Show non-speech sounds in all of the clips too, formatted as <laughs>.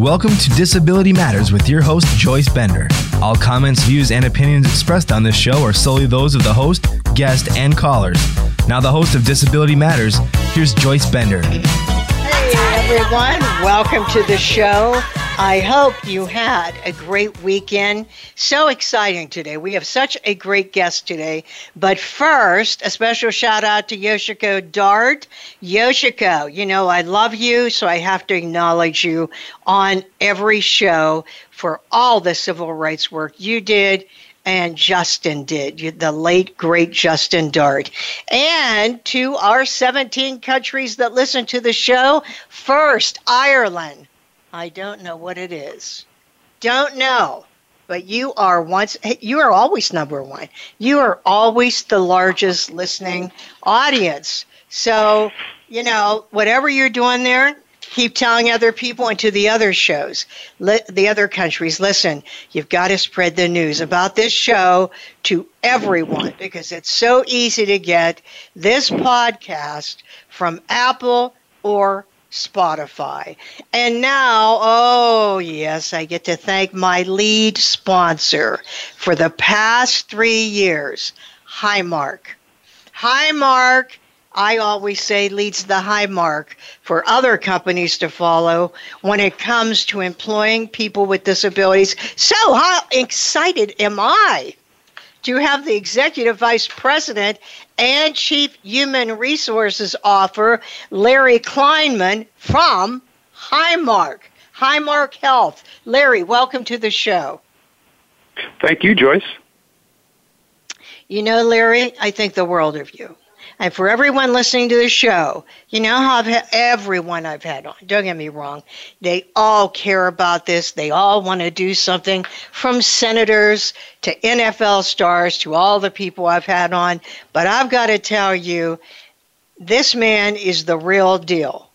Welcome to Disability Matters with your host, Joyce Bender. All comments, views, and opinions expressed on this show are solely those of the host, guest, and callers. Now, the host of Disability Matters, here's Joyce Bender. Everyone. Welcome to the show. I hope you had a great weekend. So exciting today. We have such a great guest today. But first, a special shout out to Yoshiko Dart. Yoshiko, you know, I love you, so I have to acknowledge you on every show for all the civil rights work you did and Justin did, the late, great Justin Dart. And to our 17 countries that listen to the show, first, Ireland. I don't know what it is. Don't know. But you are once you are always number one. You are always the largest listening audience. So, you know, whatever you're doing there, keep telling other people and to the other shows, the other countries, listen, you've got to spread the news about this show to everyone because it's so easy to get this podcast from Apple or Spotify. And now, oh, yes, I get to thank my lead sponsor for the past three years, Highmark. Highmark, I always say, leads the high mark for other companies to follow when it comes to employing people with disabilities. So, how excited am I to have the executive vice president and chief human resources officer, Larry Kleinman from Highmark, Highmark Health. Larry, welcome to the show. Thank you, Joyce. You know, Larry, I think the world of you. And for everyone listening to the show, you know how I've had everyone I've had on, don't get me wrong, they all care about this. They all want to do something from senators to NFL stars to all the people I've had on. But I've got to tell you, this man is the real deal.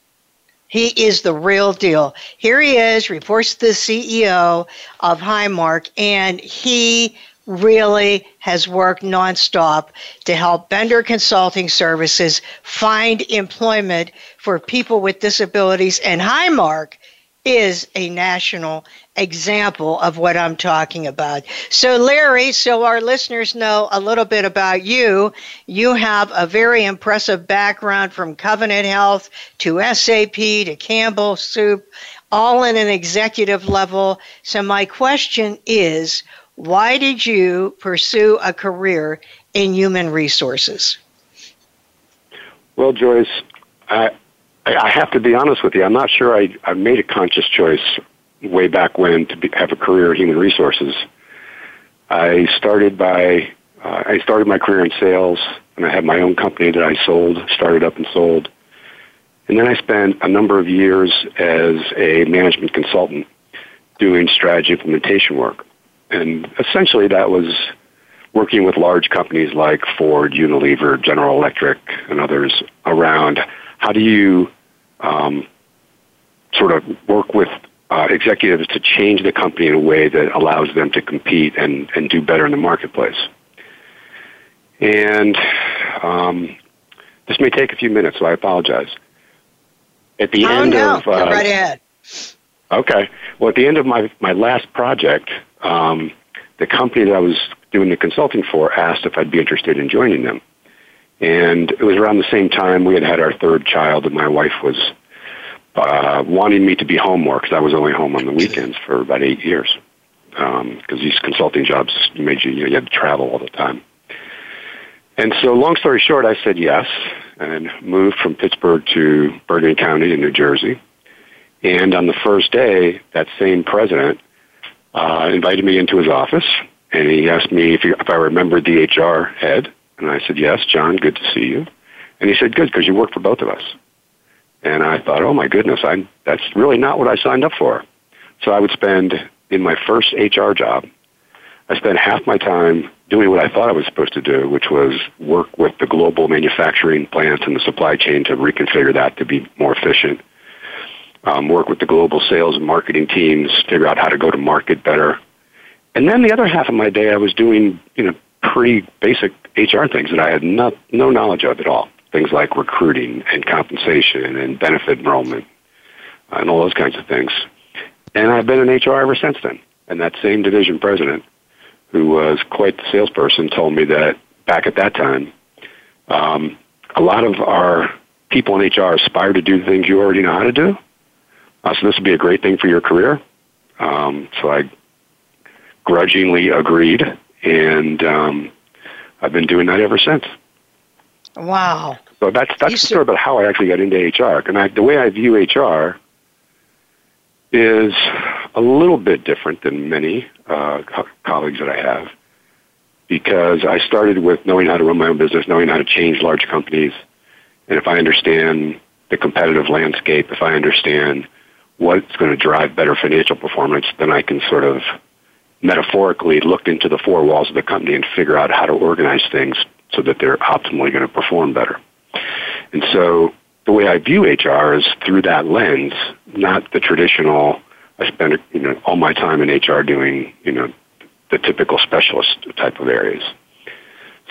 He is the real deal. Here he is, reports the CEO of Highmark, and he really has worked nonstop to help Bender Consulting Services find employment for people with disabilities. And Highmark is a national example of what I'm talking about. So, Larry, so our listeners know a little bit about you, you have a very impressive background from Covenant Health to SAP to Campbell Soup, all in an executive level. So, my question is, why did you pursue a career in human resources? Well, Joyce, I, I have to be honest with you. I'm not sure I, I made a conscious choice way back when to be, have a career in human resources. I started by uh, I started my career in sales, and I had my own company that I sold, started up and sold. And then I spent a number of years as a management consultant doing strategy implementation work. And essentially, that was working with large companies like Ford, Unilever, General Electric, and others around how do you um, sort of work with uh, executives to change the company in a way that allows them to compete and, and do better in the marketplace. And um, this may take a few minutes, so I apologize. At the oh, end no. of uh, Go right ahead. Okay. Well, at the end of my my last project, um, the company that I was doing the consulting for asked if I'd be interested in joining them. And it was around the same time we had had our third child, and my wife was uh, wanting me to be home more because I was only home on the weekends for about eight years. Because um, these consulting jobs made you, you know, you had to travel all the time. And so, long story short, I said yes and moved from Pittsburgh to Bergen County in New Jersey. And on the first day, that same president uh, invited me into his office, and he asked me if, he, if I remembered the HR head, and I said, yes, John, good to see you. And he said, good, because you work for both of us. And I thought, oh my goodness, I, that's really not what I signed up for. So I would spend, in my first HR job, I spent half my time doing what I thought I was supposed to do, which was work with the global manufacturing plants and the supply chain to reconfigure that to be more efficient um, work with the global sales and marketing teams, figure out how to go to market better. And then the other half of my day, I was doing, you know, pretty basic HR things that I had no, no knowledge of at all. Things like recruiting and compensation and benefit enrollment and all those kinds of things. And I've been in HR ever since then. And that same division president, who was quite the salesperson, told me that back at that time, um, a lot of our people in HR aspire to do things you already know how to do. Uh, so this would be a great thing for your career. Um, so I grudgingly agreed, and um, I've been doing that ever since. Wow. So that's that's the story about how I actually got into HR. And I, the way I view HR is a little bit different than many uh, co- colleagues that I have because I started with knowing how to run my own business, knowing how to change large companies, and if I understand the competitive landscape, if I understand what's going to drive better financial performance, then I can sort of metaphorically look into the four walls of the company and figure out how to organize things so that they're optimally going to perform better. And so the way I view HR is through that lens, not the traditional. I spend you know all my time in HR doing you know the typical specialist type of areas.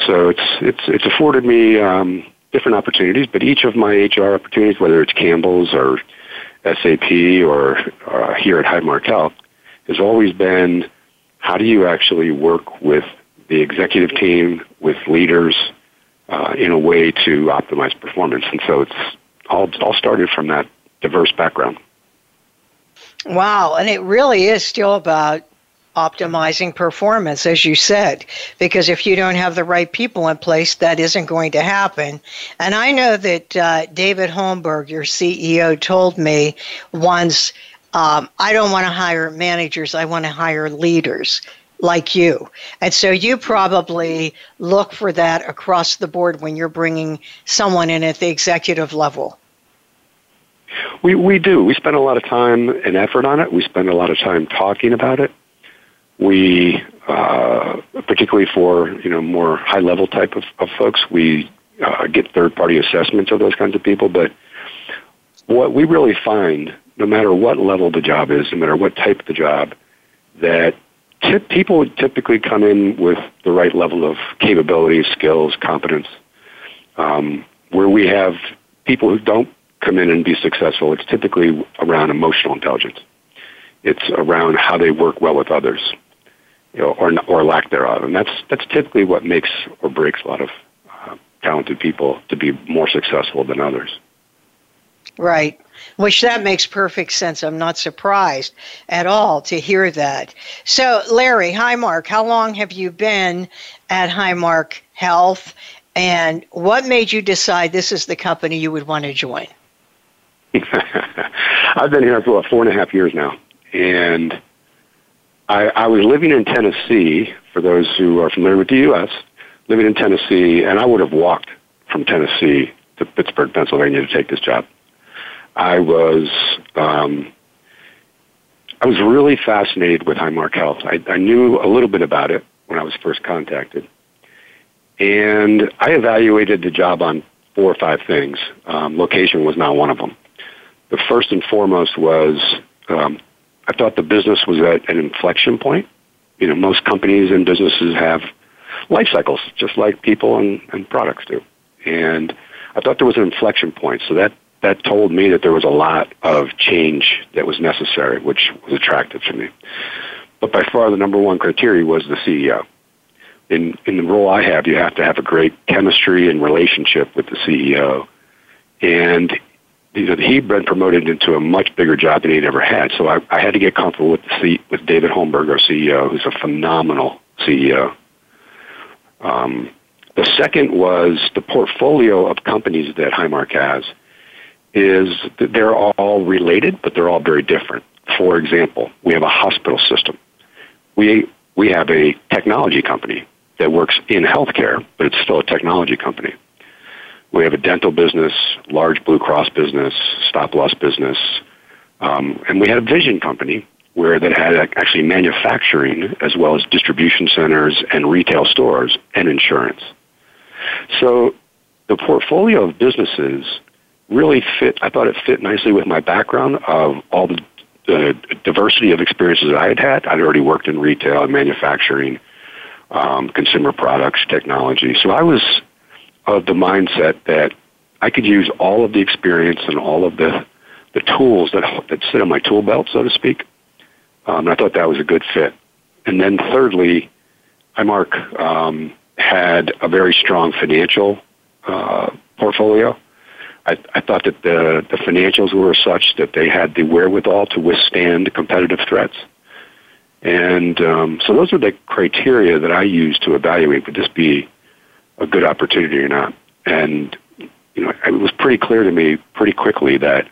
So it's it's it's afforded me um, different opportunities, but each of my HR opportunities, whether it's Campbell's or SAP or uh, here at Highmark Health, has always been how do you actually work with the executive team, with leaders, uh, in a way to optimize performance. And so it's all, all started from that diverse background. Wow. And it really is still about optimizing performance, as you said, because if you don't have the right people in place, that isn't going to happen. And I know that uh, David Holmberg, your CEO, told me once, um, I don't want to hire managers, I want to hire leaders like you. And so you probably look for that across the board when you're bringing someone in at the executive level. We, we do. We spend a lot of time and effort on it. We spend a lot of time talking about it. We, uh, particularly for you know more high level type of, of folks, we uh, get third party assessments of those kinds of people. But what we really find, no matter what level the job is, no matter what type of the job, that people typically come in with the right level of capabilities, skills, competence. Um, where we have people who don't come in and be successful, it's typically around emotional intelligence. It's around how they work well with others, you know, or or lack thereof, and that's that's typically what makes or breaks a lot of uh, talented people to be more successful than others. Right. Which that makes perfect sense. I'm not surprised at all to hear that. So, Larry, Highmark, how long have you been at Highmark Health? And what made you decide this is the company you would want to join? <laughs> I've been here for about four and a half years now. And I, I was living in Tennessee, for those who are familiar with the U.S., living in Tennessee, and I would have walked from Tennessee to Pittsburgh, Pennsylvania to take this job. I was um, I was really fascinated with Highmark Health. I, I knew a little bit about it when I was first contacted, and I evaluated the job on four or five things. Um, location was not one of them. The first and foremost was um, I thought the business was at an inflection point. You know, most companies and businesses have life cycles, just like people and, and products do. And I thought there was an inflection point. So that that told me that there was a lot of change that was necessary, which was attractive to me. But by far, the number one criteria was the CEO. In in the role I have, you have to have a great chemistry and relationship with the CEO, and he'd been promoted into a much bigger job than he'd ever had. So I, I had to get comfortable with the C, with David Holmberg, our CEO, who's a phenomenal CEO. Um, the second was the portfolio of companies that Highmark has is that they're all related, but they're all very different. For example, we have a hospital system. We, we have a technology company that works in healthcare, but it's still a technology company. We have a dental business, large Blue Cross business, stop loss business, um, and we had a vision company where that had actually manufacturing as well as distribution centers and retail stores and insurance. So the portfolio of businesses really fit. I thought it fit nicely with my background of all the, the diversity of experiences that I had had. I'd already worked in retail and manufacturing, um, consumer products, technology. So I was of the mindset that I could use all of the experience and all of the the tools that that sit on my tool belt, so to speak, Um, I thought that was a good fit. And then thirdly, Highmark um, had a very strong financial uh, portfolio. I, I thought that the, the financials were such that they had the wherewithal to withstand competitive threats. And um, so those are the criteria that I use to evaluate would this be a good opportunity or not. And you know, it was pretty clear to me pretty quickly that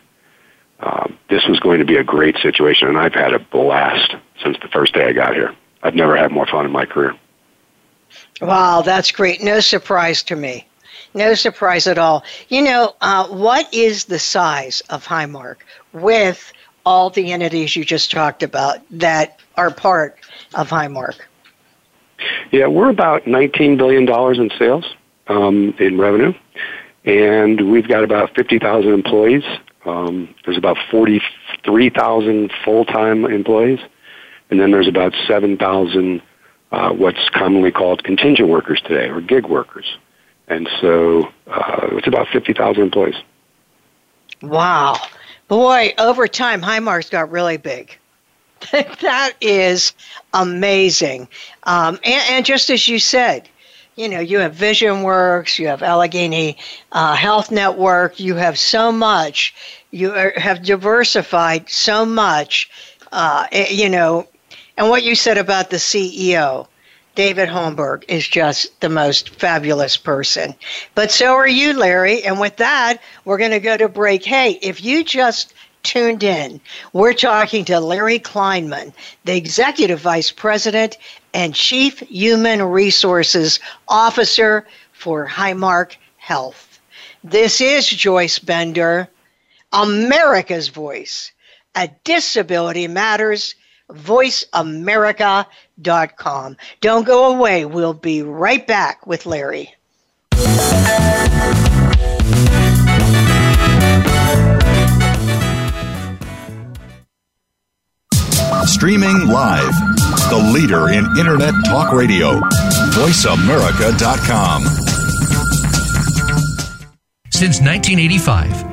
um, this was going to be a great situation, and I've had a blast since the first day I got here. I've never had more fun in my career. Wow, that's great. No surprise to me. No surprise at all. You know, uh, what is the size of Highmark with all the entities you just talked about that are part of Highmark? Yeah, we're about $19 billion in sales um, in revenue, and we've got about 50,000 employees. Um, there's about 43,000 full-time employees, and then there's about 7,000 uh, what's commonly called contingent workers today, or gig workers. And so uh, it's about 50,000 employees. Wow. Boy, over time, Highmark's got really big. <laughs> that is amazing. Um, and, and, just as you said, you know, you have VisionWorks, you have Allegheny uh, Health Network, you have so much, you are, have diversified so much, uh, eh, you know, and what you said about the CEO, David Holmberg, is just the most fabulous person. But so are you, Larry. And with that, we're going to go to break. Hey, if you just tuned in, we're talking to Larry Kleinman, the Executive Vice President and Chief Human Resources Officer for Highmark Health. This is Joyce Bender, America's Voice at Disability Matters voiceamerica.com. Don't go away. We'll be right back with Larry. Streaming live, the leader in Internet Talk Radio, voiceamerica.com. Since 1985,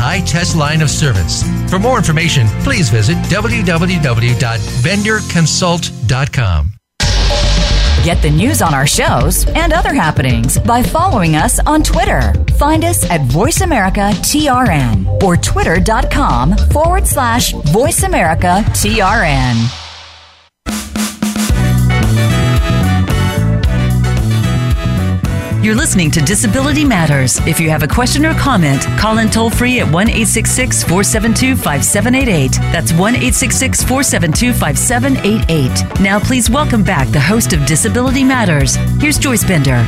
high test line of service. For more information, please visit www.benderconsult.com. Get the news on our shows and other happenings by following us on Twitter. Find us at VoiceAmericaTRN or twitter.com forward slash VoiceAmericaTRN. You're listening to Disability Matters. If you have a question or comment, call in toll free at 1 866 472 5788. That's 1 866 472 5788. Now, please welcome back the host of Disability Matters. Here's Joyce Bender.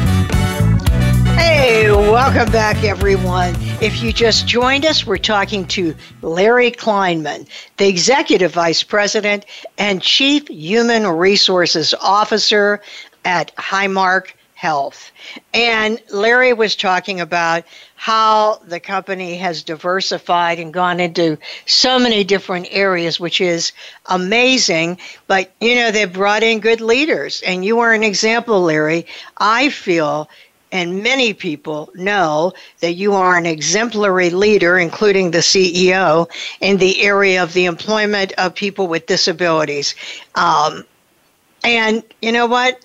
Hey, welcome back, everyone. If you just joined us, we're talking to Larry Kleinman, the Executive Vice President and Chief Human Resources Officer at Highmark health. And Larry was talking about how the company has diversified and gone into so many different areas, which is amazing. But, you know, they've brought in good leaders. And you are an example, Larry. I feel and many people know that you are an exemplary leader, including the CEO, in the area of the employment of people with disabilities. Um, and you know what?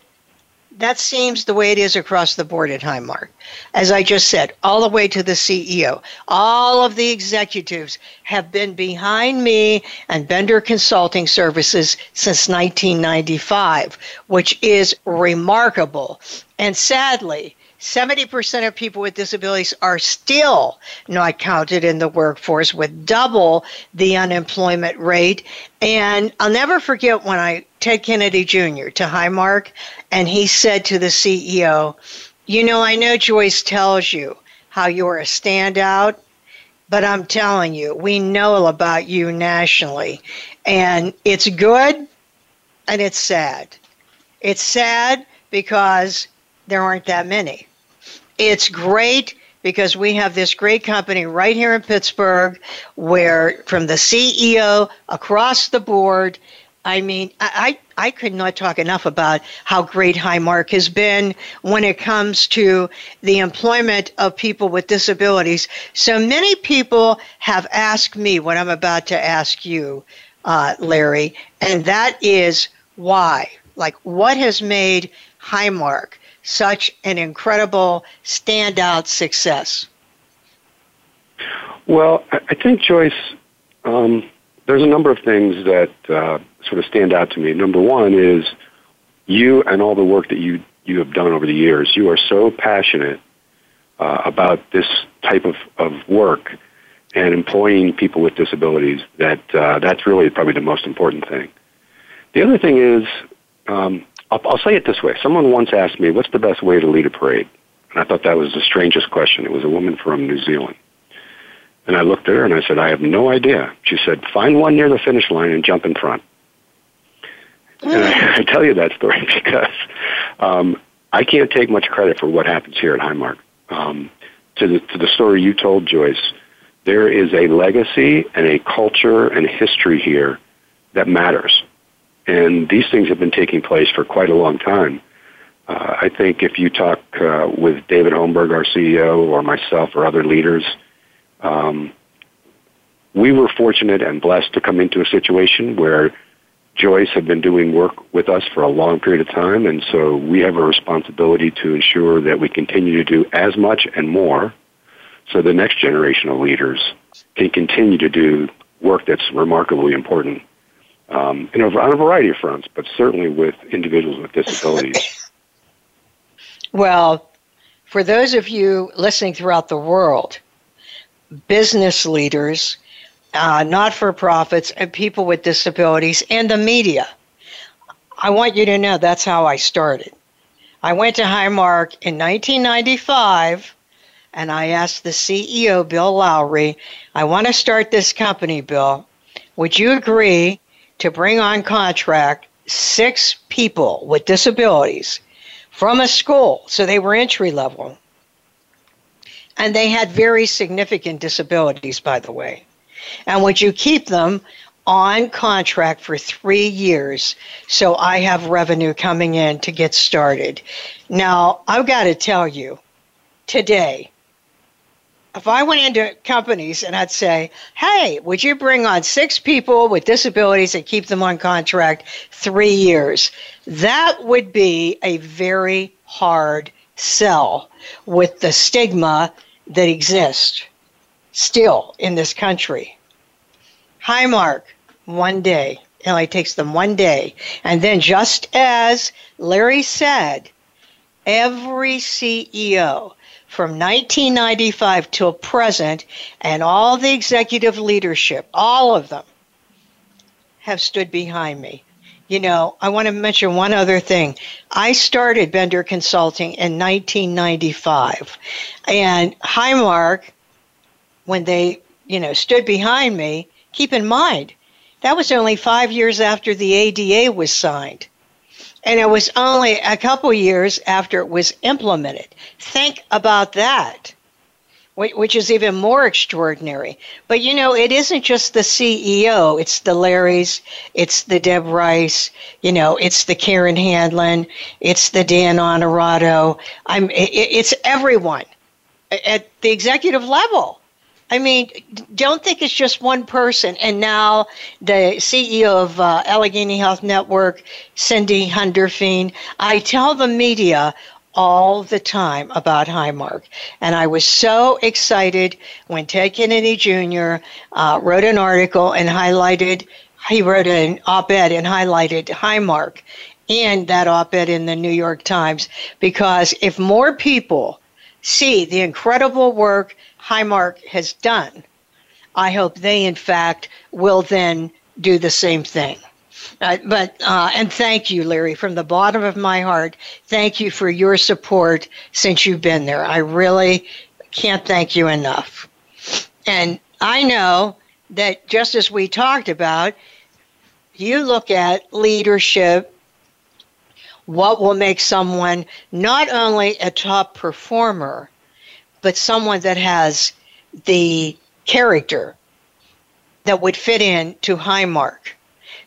That seems the way it is across the board at Highmark. As I just said, all the way to the CEO. All of the executives have been behind me and Bender Consulting Services since 1995, which is remarkable. And sadly, 70% of people with disabilities are still not counted in the workforce with double the unemployment rate. And I'll never forget when I, Ted Kennedy Jr. to Highmark, and he said to the CEO, You know, I know Joyce tells you how you're a standout, but I'm telling you, we know about you nationally. And it's good and it's sad. It's sad because there aren't that many. It's great because we have this great company right here in Pittsburgh where from the CEO across the board, I mean, I, I could not talk enough about how great Highmark has been when it comes to the employment of people with disabilities. So many people have asked me what I'm about to ask you, uh, Larry, and that is why. Like, what has made Highmark such an incredible standout success? Well, I think, Joyce, um, there's a number of things that uh, sort of stand out to me. Number one is you and all the work that you, you have done over the years. You are so passionate uh, about this type of, of work and employing people with disabilities that uh, that's really probably the most important thing. The other thing is, um, I'll, I'll say it this way. Someone once asked me, what's the best way to lead a parade? And I thought that was the strangest question. It was a woman from New Zealand. And I looked at her and I said, I have no idea. She said, find one near the finish line and jump in front. And I, <laughs> I tell you that story <laughs> because um, I can't take much credit for what happens here at Highmark. Um, to, the, to the story you told, Joyce, there is a legacy and a culture and history here that matters. And these things have been taking place for quite a long time. Uh, I think if you talk uh, with David Holmberg, our CEO, or myself or other leaders, um, we were fortunate and blessed to come into a situation where Joyce had been doing work with us for a long period of time, and so we have a responsibility to ensure that we continue to do as much and more so the next generation of leaders can continue to do work that's remarkably important um, a, on a variety of fronts, but certainly with individuals with disabilities. <laughs> Well, for those of you listening throughout the world, business leaders, uh, not for profits, and people with disabilities, and the media. I want you to know that's how I started. I went to Highmark in 1995 and I asked the CEO, Bill Lowry, I want to start this company, Bill. Would you agree to bring on contract six people with disabilities from a school? So they were entry level and they had very significant disabilities, by the way. And would you keep them on contract for three years so I have revenue coming in to get started? Now, I've got to tell you, today, if I went into companies and I'd say, hey, would you bring on six people with disabilities and keep them on contract three years? That would be a very hard sell with the stigma that exists still in this country. Highmark, one day. It only takes them one day. And then, just as Larry said, every CEO from 1995 till present and all the executive leadership, all of them, have stood behind me. You know, I want to mention one other thing. I started Bender Consulting in 1995, and Highmark, when they, you know, stood behind me, keep in mind, that was only five years after the ADA was signed. And it was only a couple years after it was implemented. Think about that which is even more extraordinary. But you know, it isn't just the CEO, it's the Larrys, it's the Deb Rice, you know, it's the Karen Hanlon, it's the Dan Onorato. I'm it's everyone at the executive level. I mean, don't think it's just one person. And now the CEO of uh, Allegheny Health Network, Cindy Hundorfean, I tell the media all the time about Highmark. And I was so excited when Ted Kennedy Jr. Uh, wrote an article and highlighted, he wrote an op ed and highlighted Highmark and that op ed in the New York Times. Because if more people see the incredible work Highmark has done, I hope they, in fact, will then do the same thing. Uh, but uh, and thank you, Larry, from the bottom of my heart. Thank you for your support since you've been there. I really can't thank you enough. And I know that just as we talked about, you look at leadership, what will make someone not only a top performer, but someone that has the character that would fit in to Highmark.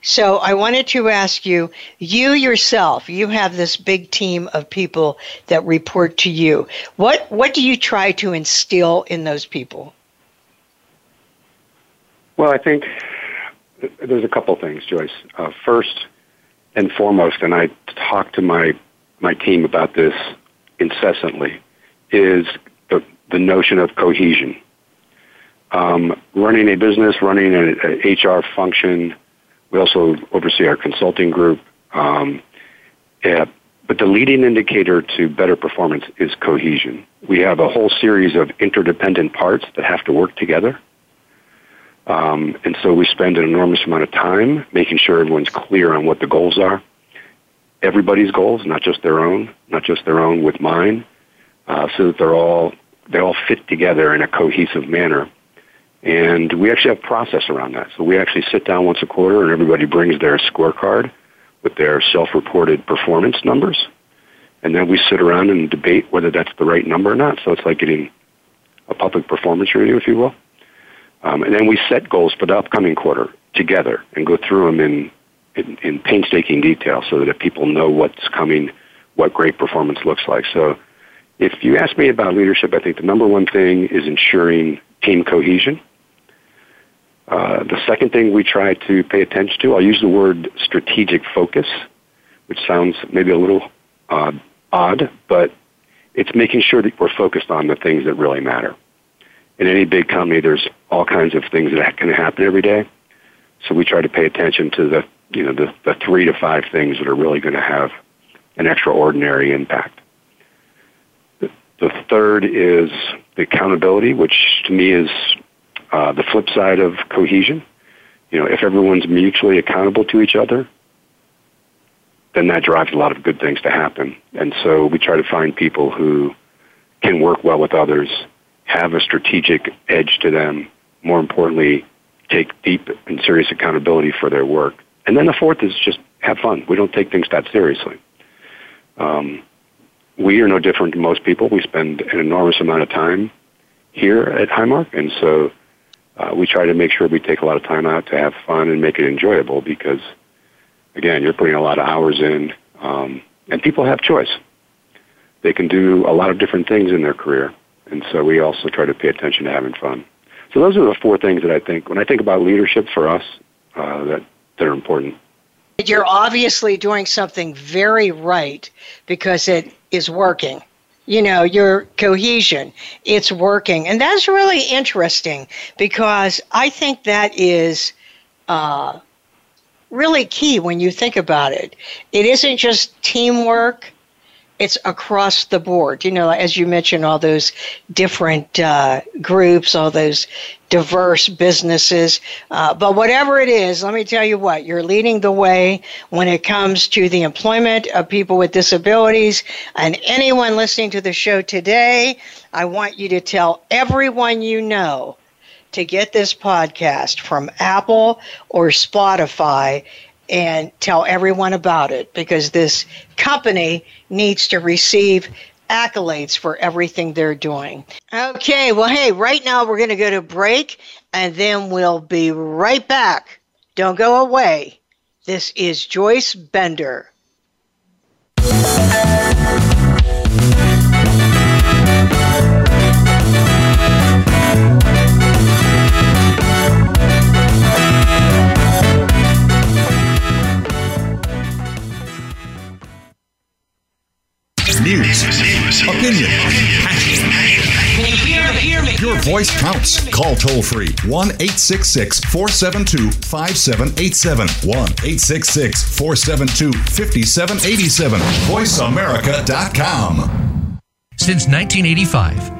So I wanted to ask you, you yourself, you have this big team of people that report to you. What what do you try to instill in those people? Well, I think there's a couple things, Joyce. Uh, first and foremost, and I talk to my my team about this incessantly, is the, notion of cohesion. Um, running a business, running an HR function, we also oversee our consulting group. Um, yeah, but the leading indicator to better performance is cohesion. We have a whole series of interdependent parts that have to work together. Um, and so we spend an enormous amount of time making sure everyone's clear on what the goals are. Everybody's goals, not just their own, not just their own with mine, uh, so that they're all they all fit together in a cohesive manner. And we actually have a process around that. So we actually sit down once a quarter and everybody brings their scorecard with their self-reported performance numbers. And then we sit around and debate whether that's the right number or not. So it's like getting a public performance review, if you will. Um, and then we set goals for the upcoming quarter together and go through them in, in, in painstaking detail so that people know what's coming, what great performance looks like. So if you ask me about leadership, I think the number one thing is ensuring team cohesion uh, the second thing we try to pay attention to, I'll use the word strategic focus, which sounds maybe a little uh, odd, but it's making sure that we're focused on the things that really matter. In any big company, there's all kinds of things that can happen every day. So we try to pay attention to the, you know, the, the three to five things that are really going to have an extraordinary impact. The, third is the accountability, which to me is uh, the flip side of cohesion, you know, if everyone's mutually accountable to each other, then that drives a lot of good things to happen. And so we try to find people who can work well with others, have a strategic edge to them, more importantly, take deep and serious accountability for their work. And then the fourth is just have fun. We don't take things that seriously. Um, we are no different than most people. We spend an enormous amount of time here at Highmark, and so uh, we try to make sure we take a lot of time out to have fun and make it enjoyable because, again, you're putting a lot of hours in, um, and people have choice. They can do a lot of different things in their career, and so we also try to pay attention to having fun. So those are the four things that I think when I think about leadership for us uh, that that are important. You're obviously doing something very right because it is working you know, your cohesion. It's working. And that's really interesting because I think that is uh, really key when you think about it. It isn't just teamwork it's across the board. You know, as you mentioned, all those different uh, groups, all those diverse businesses. Uh, but whatever it is, let me tell you what, you're leading the way when it comes to the employment of people with disabilities. And anyone listening to the show today, I want you to tell everyone you know to get this podcast from Apple or Spotify and tell everyone about it because this company needs to receive accolades for everything they're doing. Okay, well, hey, right now we're going to go to break and then we'll be right back. Don't go away. This is Joyce Bender. Voice counts. Call toll free 1 866 472 5787. 1 866 472 5787. VoiceAmerica.com. Since 1985,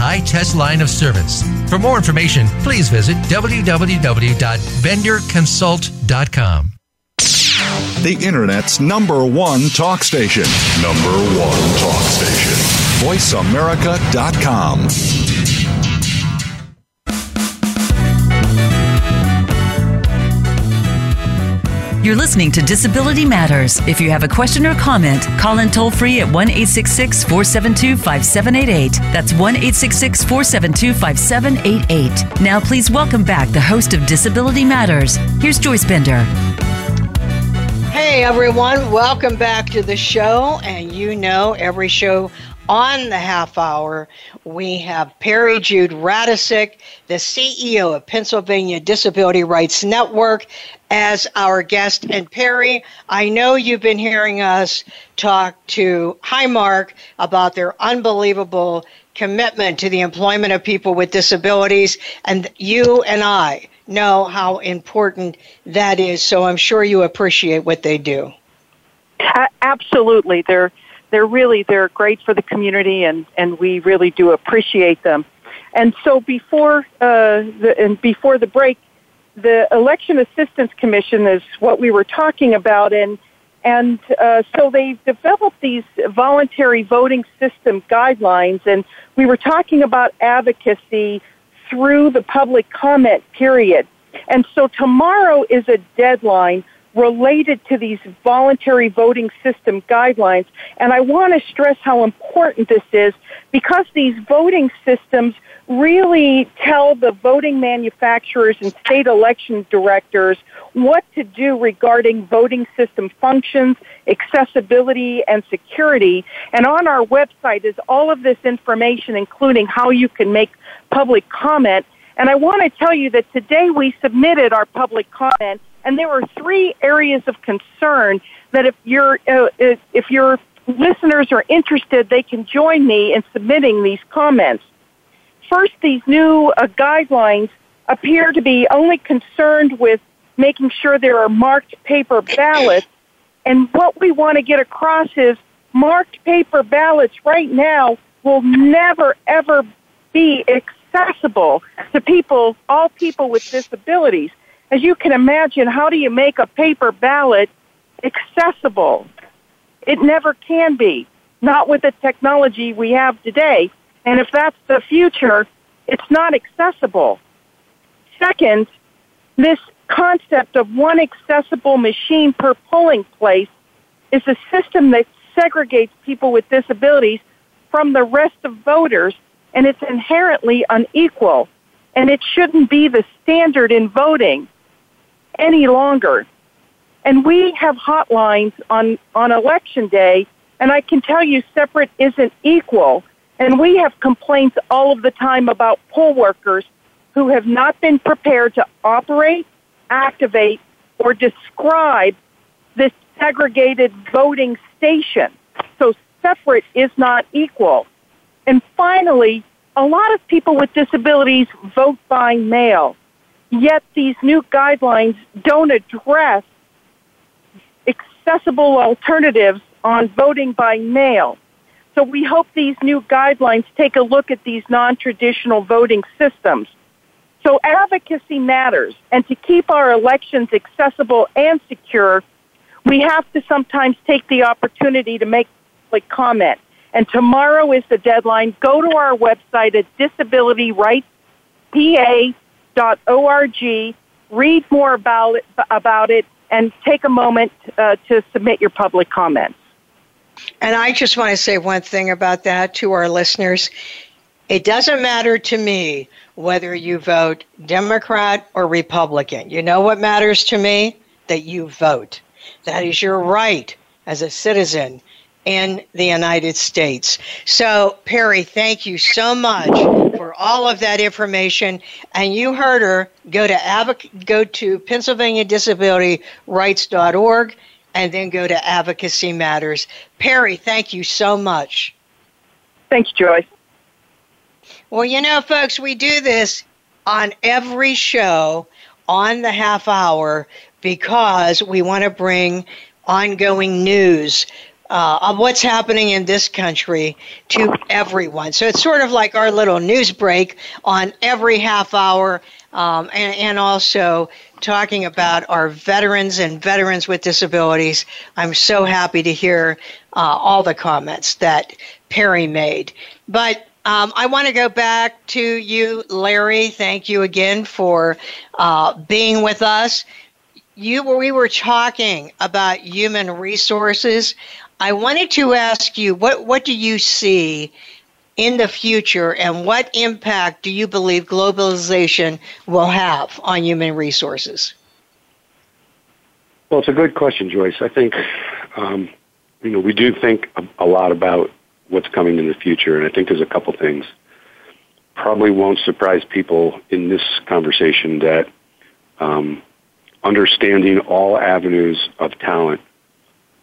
high test line of service. For more information, please visit www.benderconsult.com. The Internet's number one talk station. Number one talk station. VoiceAmerica.com. You're listening to Disability Matters. If you have a question or comment, call in toll free at 1 866 472 5788. That's 1 866 472 5788. Now, please welcome back the host of Disability Matters. Here's Joyce Bender. Hey everyone, welcome back to the show. And you know, every show on the half hour, we have Peri Jude Radecic, the CEO of Pennsylvania Disability Rights Network, as our guest. And Peri, I know you've been hearing us talk to Highmark about their unbelievable commitment to the employment of people with disabilities. And you and I know how important that is. So I'm sure you appreciate what they do. Absolutely. They're they're really they're great for the community and and we really do appreciate them. And so before uh, the and before the break, the Election Assistance Commission is what we were talking about, and and uh, so they've developed these voluntary voting system guidelines, and we were talking about advocacy through the public comment period. And so tomorrow is a deadline related to these voluntary voting system guidelines. And I want to stress how important this is because these voting systems really tell the voting manufacturers and state election directors what to do regarding voting system functions, accessibility, and security. And on our website is all of this information, including how you can make public comment. And I want to tell you that today we submitted our public comment, and there were three areas of concern that if your uh, if your listeners are interested, they can join me in submitting these comments. First, these new uh, guidelines appear to be only concerned with making sure there are marked paper ballots. And what we want to get across is marked paper ballots right now will never ever be accessible to people, all people with disabilities. As you can imagine, how do you make a paper ballot accessible? It never can be, not with the technology we have today. And if that's the future, it's not accessible. Second, this concept of one accessible machine per polling place is a system that segregates people with disabilities from the rest of voters and it's inherently unequal. And it shouldn't be the standard in voting any longer. And we have hotlines on, on election day, and I can tell you separate isn't equal. And we have complaints all of the time about poll workers who have not been prepared to operate, activate, or describe this segregated voting station. So separate is not equal. And finally, a lot of people with disabilities vote by mail, yet these new guidelines don't address accessible alternatives on voting by mail. So we hope these new guidelines take a look at these non-traditional voting systems. So advocacy matters, and to keep our elections accessible and secure, we have to sometimes take the opportunity to make public comment. And tomorrow is the deadline. Go to our website at disabilityrightspa.org, read more about it, about it and take a moment uh, to submit your public comments. And I just want to say one thing about that to our listeners. It doesn't matter to me whether you vote Democrat or Republican. You know what matters to me? That you vote. That is your right as a citizen in the United States. So, Peri, thank you so much for all of that information. And you heard her. Go to go to Pennsylvania Disability PennsylvaniaDisabilityRights.org and then go to Advocacy Matters. Peri, thank you so much. Thanks, Joyce. Well, you know, folks, we do this on every show on the half hour because we want to bring ongoing news uh, of what's happening in this country to everyone. So it's sort of like our little news break on every half hour, um, and, and also talking about our veterans and veterans with disabilities. I'm so happy to hear uh, all the comments that Peri made. But um, I want to go back to you, Larry. Thank you again for uh, being with us. You, we were talking about human resources. I wanted to ask you what what do you see in the future, and what impact do you believe globalization will have on human resources? Well, it's a good question, Joyce. I think um, you know we do think a, a lot about what's coming in the future, and I think there's a couple things. Probably won't surprise people in this conversation that um, understanding all avenues of talent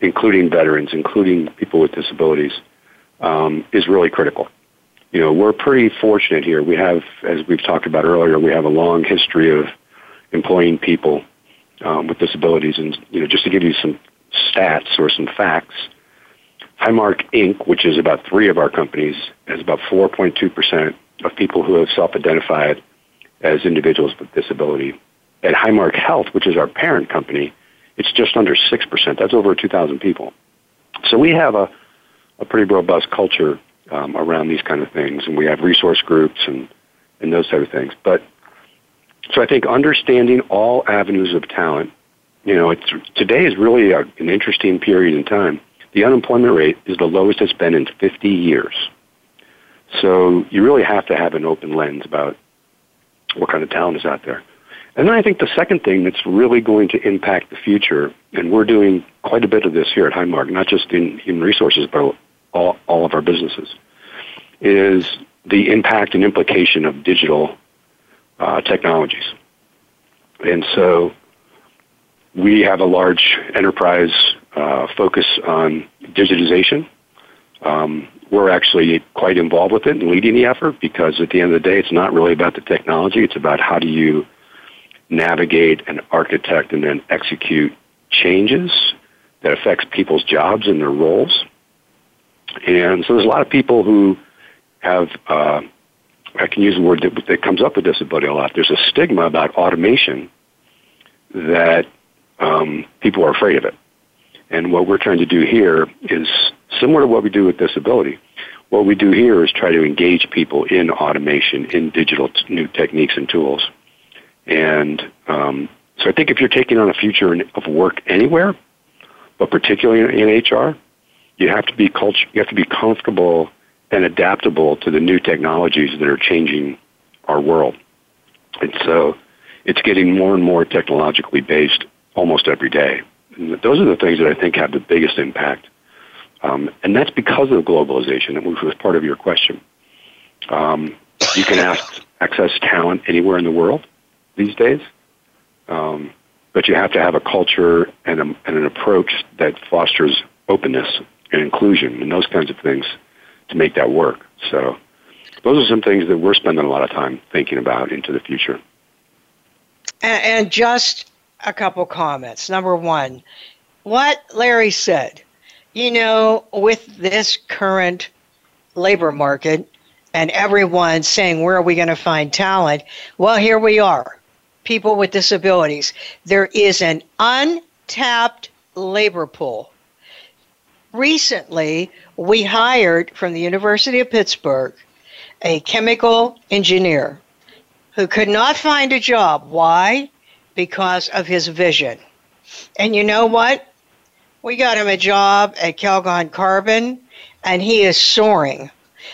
including veterans, including people with disabilities, um, is really critical. You know, we're pretty fortunate here. We have, as we've talked about earlier, we have a long history of employing people um, with disabilities. And, you know, just to give you some stats or some facts, Highmark Inc., which is about three of our companies, has about 4.2% of people who have self-identified as individuals with disability. At Highmark Health, which is our parent company, it's just under 6%. That's over 2,000 people. So we have a, a pretty robust culture um, around these kind of things, and we have resource groups and, and those type of things. But so I think understanding all avenues of talent, you know, it's, today is really a, an interesting period in time. The unemployment rate is the lowest it's been in 50 years. So you really have to have an open lens about what kind of talent is out there. And then I think the second thing that's really going to impact the future, and we're doing quite a bit of this here at Highmark, not just in human resources, but all, all of our businesses, is the impact and implication of digital uh, technologies. And so we have a large enterprise uh, focus on digitization. Um, we're actually quite involved with it and leading the effort because at the end of the day, it's not really about the technology. It's about how do you navigate and architect and then execute changes that affects people's jobs and their roles. And so there's a lot of people who have, uh, I can use the word that, that comes up with disability a lot. There's a stigma about automation that um, people are afraid of it. And what we're trying to do here is similar to what we do with disability. What we do here is try to engage people in automation, in digital t- new techniques and tools. And um, so I think if you're taking on a future of work anywhere, but particularly in HR, you have to be culture, you have to be comfortable and adaptable to the new technologies that are changing our world. And so it's getting more and more technologically based almost every day. And those are the things that I think have the biggest impact. Um, and that's because of globalization, which was part of your question. Um, you can ask, access talent anywhere in the world these days. Um, but you have to have a culture and, a, and an approach that fosters openness and inclusion and those kinds of things to make that work. So those are some things that we're spending a lot of time thinking about into the future. And, and just a couple comments. Number one, what Larry said, you know, with this current labor market and everyone saying, where are we going to find talent? Well, here we are people with disabilities. There is an untapped labor pool. Recently, we hired from the University of Pittsburgh a chemical engineer who could not find a job. Why? Because of his vision. And you know what? We got him a job at Calgon Carbon, and he is soaring.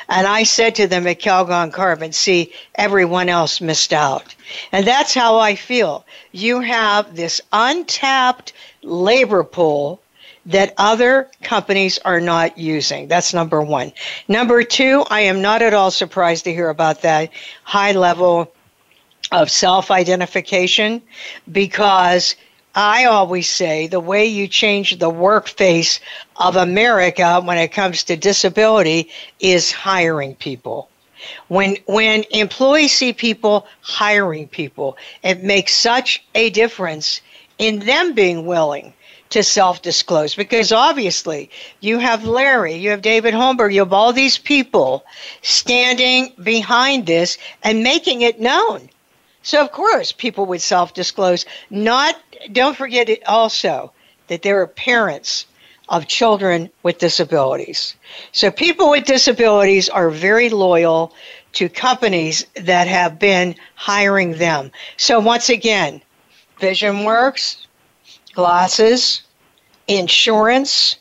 And I said to them at Calgon Carbon, see, everyone else missed out. And that's how I feel. You have this untapped labor pool that other companies are not using. That's number one. Number two, I am not at all surprised to hear about that high level of self identification because I always say the way you change the work face of America when it comes to disability is hiring people. When when employees see people hiring people, it makes such a difference in them being willing to self disclose because obviously you have Larry, you have David Holmberg, you have all these people standing behind this and making it known. So of course people would self disclose. Not don't forget it also that there are parents of children with disabilities. So people with disabilities are very loyal to companies that have been hiring them. So once again, Vision Works, glasses, insurance.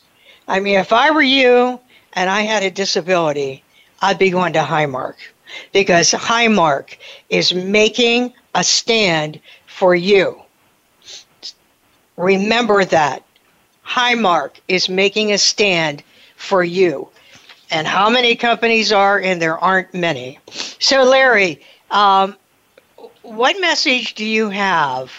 I mean, if I were you and I had a disability, I'd be going to Highmark because Highmark is making a stand for you. Remember that. Highmark is making a stand for you. And how many companies are, and there aren't many. So, Larry, um, what message do you have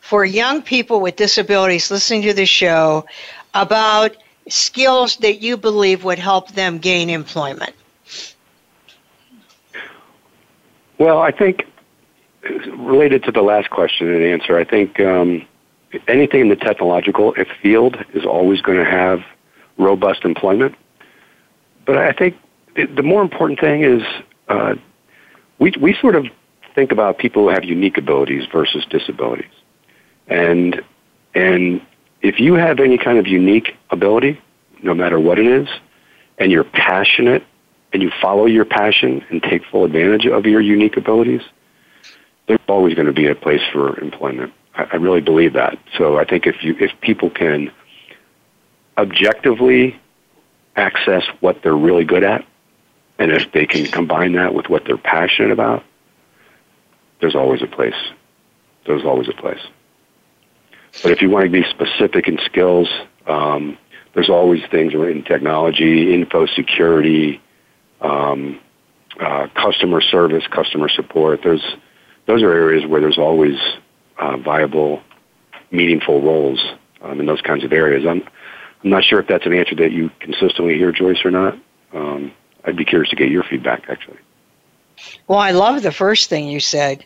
for young people with disabilities listening to the show about skills that you believe would help them gain employment? Well, I think related to the last question and answer, I think um, anything in the technological field is always going to have robust employment. But I think the more important thing is uh, we we sort of think about people who have unique abilities versus disabilities. And and if you have any kind of unique ability, no matter what it is, and you're passionate and you follow your passion and take full advantage of your unique abilities, there's always going to be a place for employment. I, I really believe that. So I think if you if people can objectively access what they're really good at, and if they can combine that with what they're passionate about, there's always a place. There's always a place. But if you want to be specific in skills, um, there's always things in technology, info security, um, uh, customer service, customer support. There's those are areas where there's always uh, viable, meaningful roles um, in those kinds of areas. I'm I'm not sure if that's an answer that you consistently hear, Joyce, or not. Um, I'd be curious to get your feedback, actually. Well, I love the first thing you said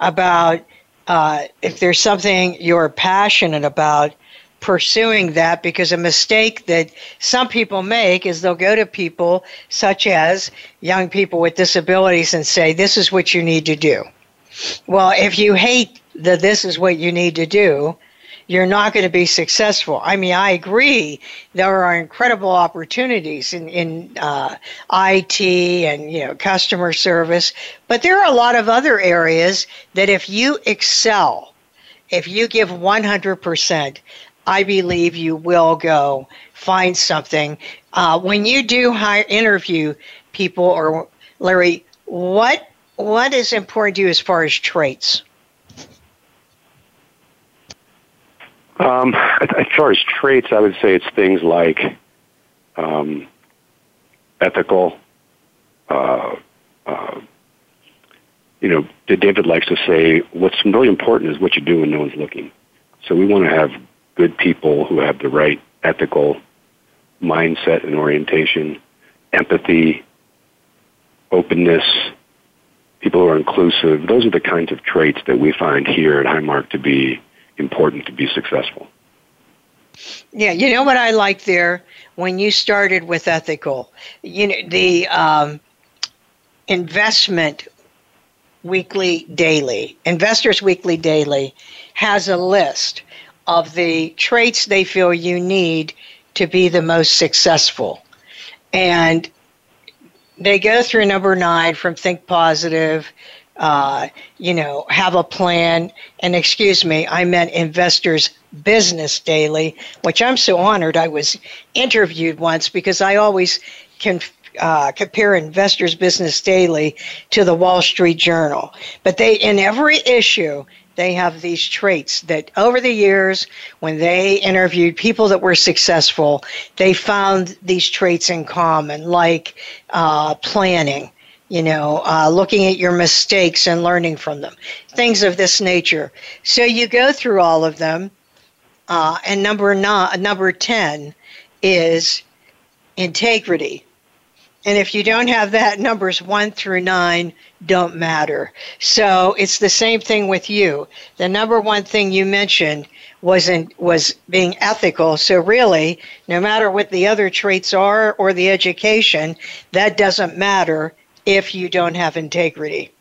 about uh, if there's something you're passionate about, pursuing that because a mistake that some people make is they'll go to people such as young people with disabilities and say, This is what you need to do. Well, if you hate that this is what you need to do, you're not going to be successful. I mean, I agree. There are incredible opportunities in in uh, IT and you know customer service, but there are a lot of other areas that if you excel, if you give 100 percent, I believe you will go find something. Uh, when you do hire interview people, or Larry, what what is important to you as far as traits? Um, as far as traits, I would say it's things like um, ethical. Uh, uh, you know, David likes to say, what's really important is what you do when no one's looking. So we want to have good people who have the right ethical mindset and orientation, empathy, openness, people who are inclusive. Those are the kinds of traits that we find here at Highmark to be important to be successful. Yeah, you know what I like there when you started with ethical, you know the um, investment weekly daily, investors weekly daily has a list of the traits they feel you need to be the most successful, and they go through number nine from think positive uh, you know, have a plan. And excuse me, I meant Investors Business Daily, which I'm so honored I was interviewed once because I always can uh, compare Investors Business Daily to the Wall Street Journal. But they, in every issue, they have these traits that over the years, when they interviewed people that were successful, they found these traits in common, like uh, planning, you know, uh, looking at your mistakes and learning from them, things of this nature. So you go through all of them, Uh, and number nine, number 10 is integrity. And if you don't have that, numbers one through nine don't matter. So it's the same thing with you. The number one thing you mentioned wasn't was being ethical. So really, no matter what the other traits are or the education, that doesn't matter if you don't have integrity.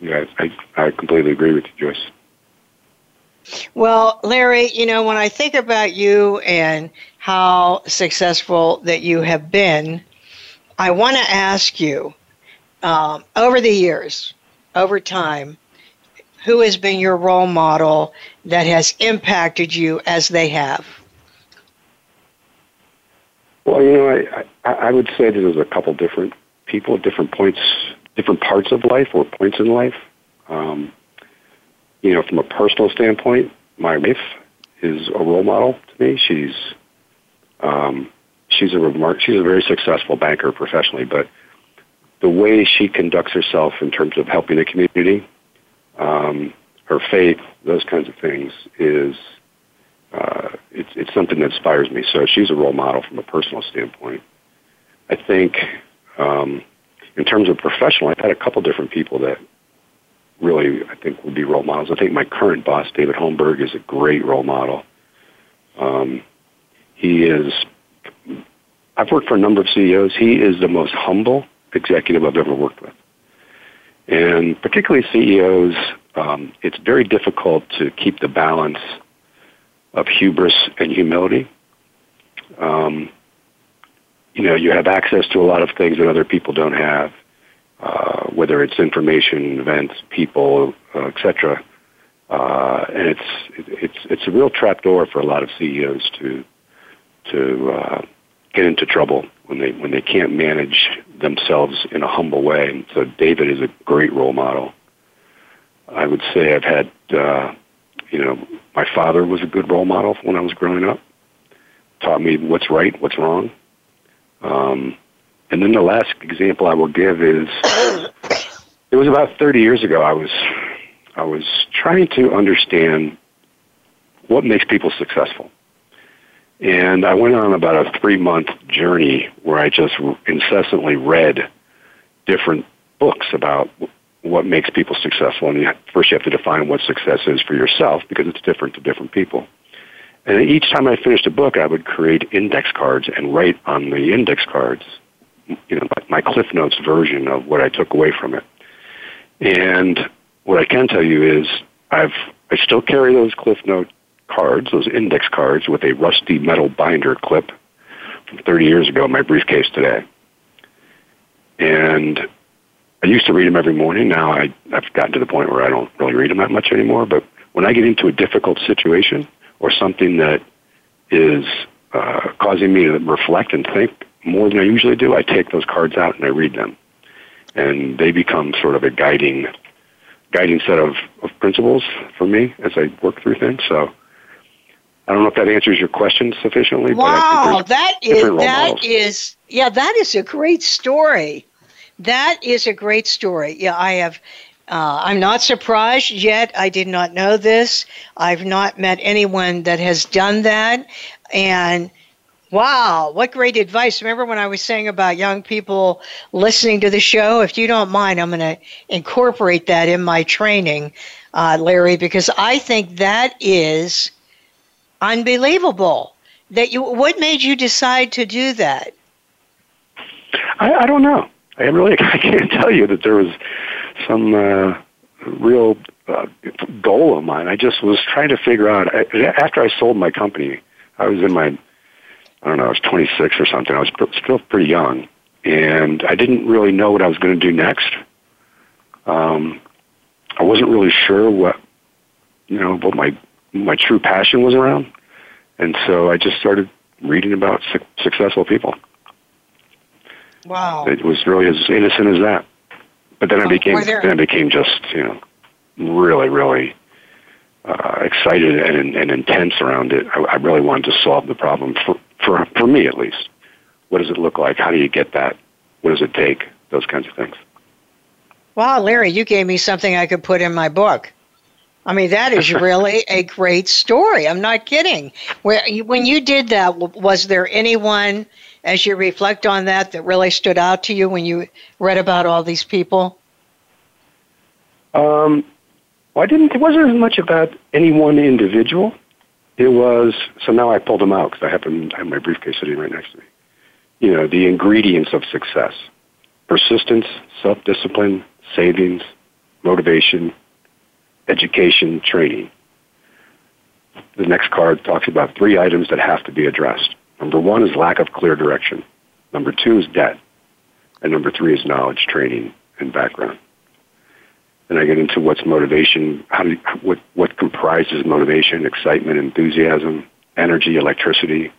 Yeah, I, I completely agree with you, Joyce. Well, Larry, you know, when I think about you and how successful that you have been, I want to ask you um, over the years, over time, who has been your role model that has impacted you as they have? Well, you know, I, I, I would say that there's a couple different people at different points, different parts of life or points in life. Um, you know, from a personal standpoint, my wife is a role model to me. She's um, she's a remark. She's a very successful banker professionally, but the way she conducts herself in terms of helping the community, um, her faith, those kinds of things is uh, it's it's something that inspires me. So she's a role model from a personal standpoint. I think um, in terms of professional, I've had a couple different people that really I think would be role models. I think my current boss, David Holmberg, is a great role model. Um, he is. I've worked for a number of CEOs. He is the most humble executive I've ever worked with, and particularly CEOs. Um, it's very difficult to keep the balance of hubris and humility. Um, you know, you have access to a lot of things that other people don't have, uh, whether it's information, events, people, uh, etc. Uh, and it's it's it's a real trapdoor for a lot of CEOs to to uh, get into trouble when they when they can't manage themselves in a humble way. And so David is a great role model. I would say I've had uh, you know my father was a good role model when I was growing up. Taught me what's right, what's wrong. Um, and then the last example I will give is it was about 30 years ago. I was I was trying to understand what makes people successful. And I went on about a three month journey where I just incessantly read different books about what makes people successful. And first, you have to define what success is for yourself because it's different to different people. And each time I finished a book, I would create index cards and write on the index cards, you know, my Cliff Notes version of what I took away from it. And what I can tell you is I've I still carry those Cliff Note cards, those index cards with a rusty metal binder clip from 30 years ago in my briefcase today. And I used to read them every morning. Now I, I've gotten to the point where I don't really read them that much anymore. But when I get into a difficult situation, or something that is uh, causing me to reflect and think more than I usually do, I take those cards out and I read them, and they become sort of a guiding guiding set of, of principles for me as I work through things. So I don't know if that answers your question sufficiently. Wow, that is that is yeah, that is a great story. That is a great story. Yeah, I have uh, I'm not surprised yet. I did not know this. I've not met anyone that has done that. And wow, what great advice. Remember when I was saying about young people listening to the show? If you don't mind, I'm going to incorporate that in my training, uh, Larry, because I think that is unbelievable. That you, what made you decide to do that? I, I don't know. I really <laughs> I can't tell you that there was some uh, real uh, goal of mine. I just was trying to figure out. I, after I sold my company, I was in my I don't know, I was 26 or something. I was still pretty young, and I didn't really know what I was going to do next. Um, I wasn't really sure what you know what my my true passion was around, and so I just started reading about su- successful people. Wow! It was really as innocent as that. But then I became then I became just you know really really uh, excited and, and intense around it. I, I really wanted to solve the problem for, for for me at least. What does it look like? How do you get that? What does it take? Those kinds of things. Wow, Larry, you gave me something I could put in my book. I mean, that is <laughs> really a great story. I'm not kidding. When you did that, was there anyone, as you reflect on that, that really stood out to you when you read about all these people? Um, well, I didn't. It wasn't as much about any one individual. It was so now I pulled them out because I happen I have my briefcase sitting right next to me. You know, the ingredients of success: persistence, self-discipline, savings, motivation, education, training. The next card talks about three items that have to be addressed. Number one is lack of clear direction. Number two is debt. And number three is knowledge, training, and background. Then I get into what's motivation, how do, what, what comprises motivation, excitement, enthusiasm, energy, electricity.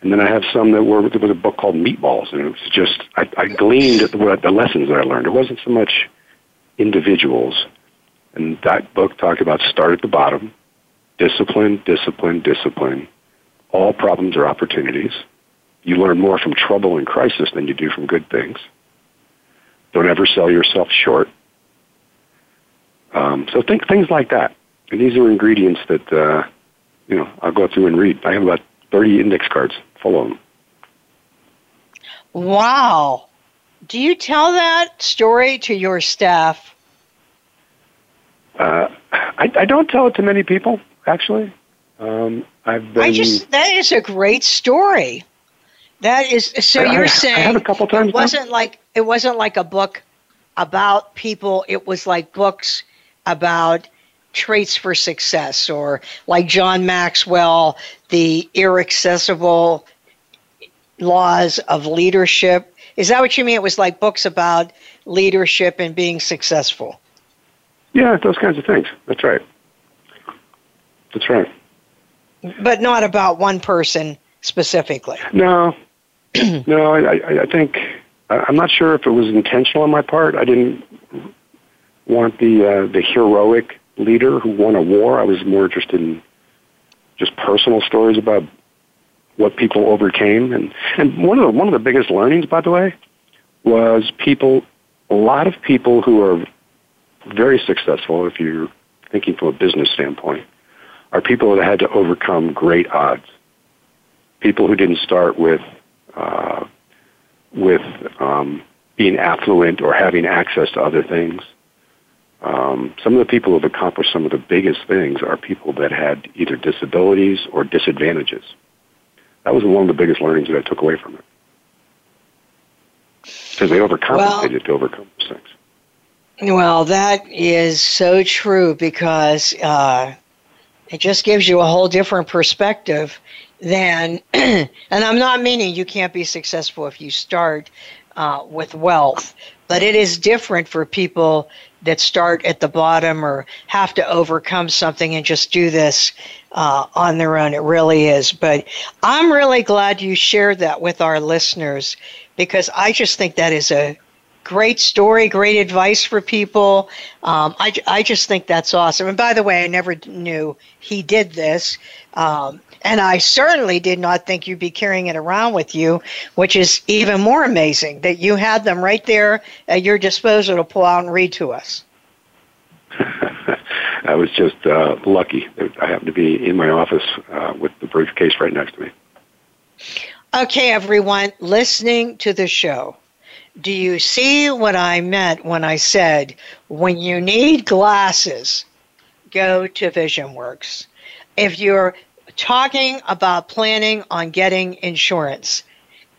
And then I have some that were, was a book called Meatballs, and it was just, I, I gleaned the, the lessons that I learned. It wasn't so much individuals. And that book talked about start at the bottom, discipline, discipline, discipline. All problems are opportunities. You learn more from trouble and crisis than you do from good things. Don't ever sell yourself short. Um, so think things like that. And these are ingredients that, uh, you know, I'll go through and read. I have about 30 index cards full of them. Wow. Do you tell that story to your staff? Uh, I, I don't tell it to many people, actually. Um, I've been. I just that is a great story. That is so. I, you're I, saying a couple times it wasn't now. like it wasn't like a book about people. It was like books about traits for success, or like John Maxwell, the irrefutable laws of leadership. Is that what you mean? It was like books about leadership and being successful. Yeah, those kinds of things. That's right. That's right. But not about one person specifically. No, <clears throat> no. I, I think I'm not sure if it was intentional on my part. I didn't want the uh, the heroic leader who won a war. I was more interested in just personal stories about what people overcame. And and one of the one of the biggest learnings, by the way, was people. A lot of people who are very successful, if you're thinking from a business standpoint, are people that had to overcome great odds. People who didn't start with uh, with um, being affluent or having access to other things. Um, some of the people who have accomplished some of the biggest things are people that had either disabilities or disadvantages. That was one of the biggest learnings that I took away from it. Because they overcompensated well, to overcome those things. Well, that is so true because uh, it just gives you a whole different perspective than, <clears throat> and I'm not meaning you can't be successful if you start uh, with wealth, but it is different for people that start at the bottom or have to overcome something and just do this uh, on their own. It really is. But I'm really glad you shared that with our listeners because I just think that is a great story, great advice for people. Um, I, I just think that's awesome. And by the way, I never knew he did this. Um, and I certainly did not think you'd be carrying it around with you, which is even more amazing that you had them right there at your disposal to pull out and read to us. <laughs> I was just uh, lucky. That I happened to be in my office uh, with the briefcase right next to me. Okay, everyone, listening to the show. Do you see what I meant when I said when you need glasses, go to VisionWorks? If you're talking about planning on getting insurance,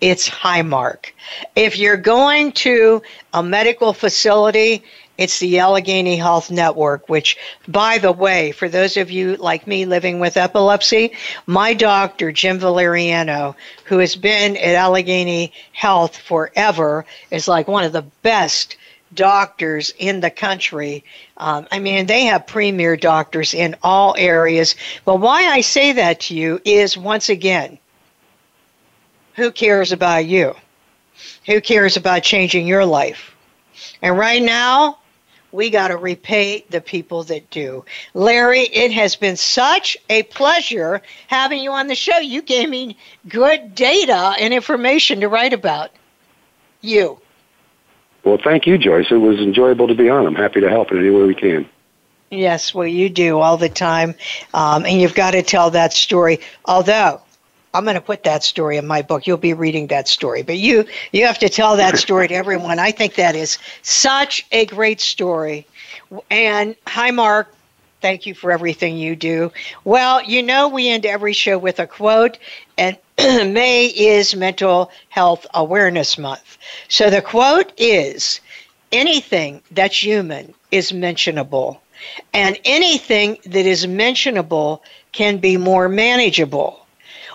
it's Highmark. If you're going to a medical facility it's the Allegheny Health Network, which, by the way, for those of you like me living with epilepsy, my doctor, Jim Valeriano, who has been at Allegheny Health forever, is like one of the best doctors in the country. Um, I mean, they have premier doctors in all areas. But why I say that to you is once again, who cares about you? Who cares about changing your life? And right now, we got to repay the people that do. Larry, it has been such a pleasure having you on the show. You gave me good data and information to write about. You. Well, thank you, Joyce. It was enjoyable to be on. I'm happy to help in any way we can. Yes, well, you do all the time. Um, and you've got to tell that story. Although, I'm going to put that story in my book. You'll be reading that story, but you you have to tell that story to everyone. I think that is such a great story. And Highmark. Thank you for everything you do. Well, you know, we end every show with a quote, and <clears throat> May is Mental Health Awareness Month. So the quote is anything that's human is mentionable, and anything that is mentionable can be more manageable.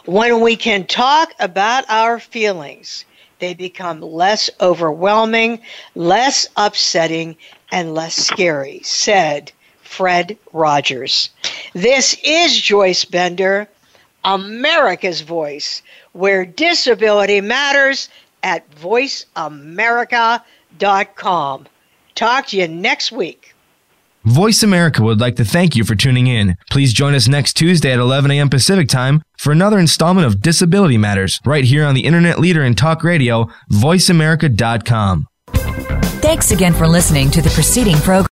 When we can talk about our feelings, they become less overwhelming, less upsetting, and less scary, said Fred Rogers. This is Joyce Bender, America's Voice, where disability matters at voiceamerica.com. Talk to you next week. Voice America would like to thank you for tuning in. Please join us next Tuesday at 11 a.m. Pacific Time for another installment of Disability Matters, right here on the internet leader in talk radio, voiceamerica.com. Thanks again for listening to the preceding program.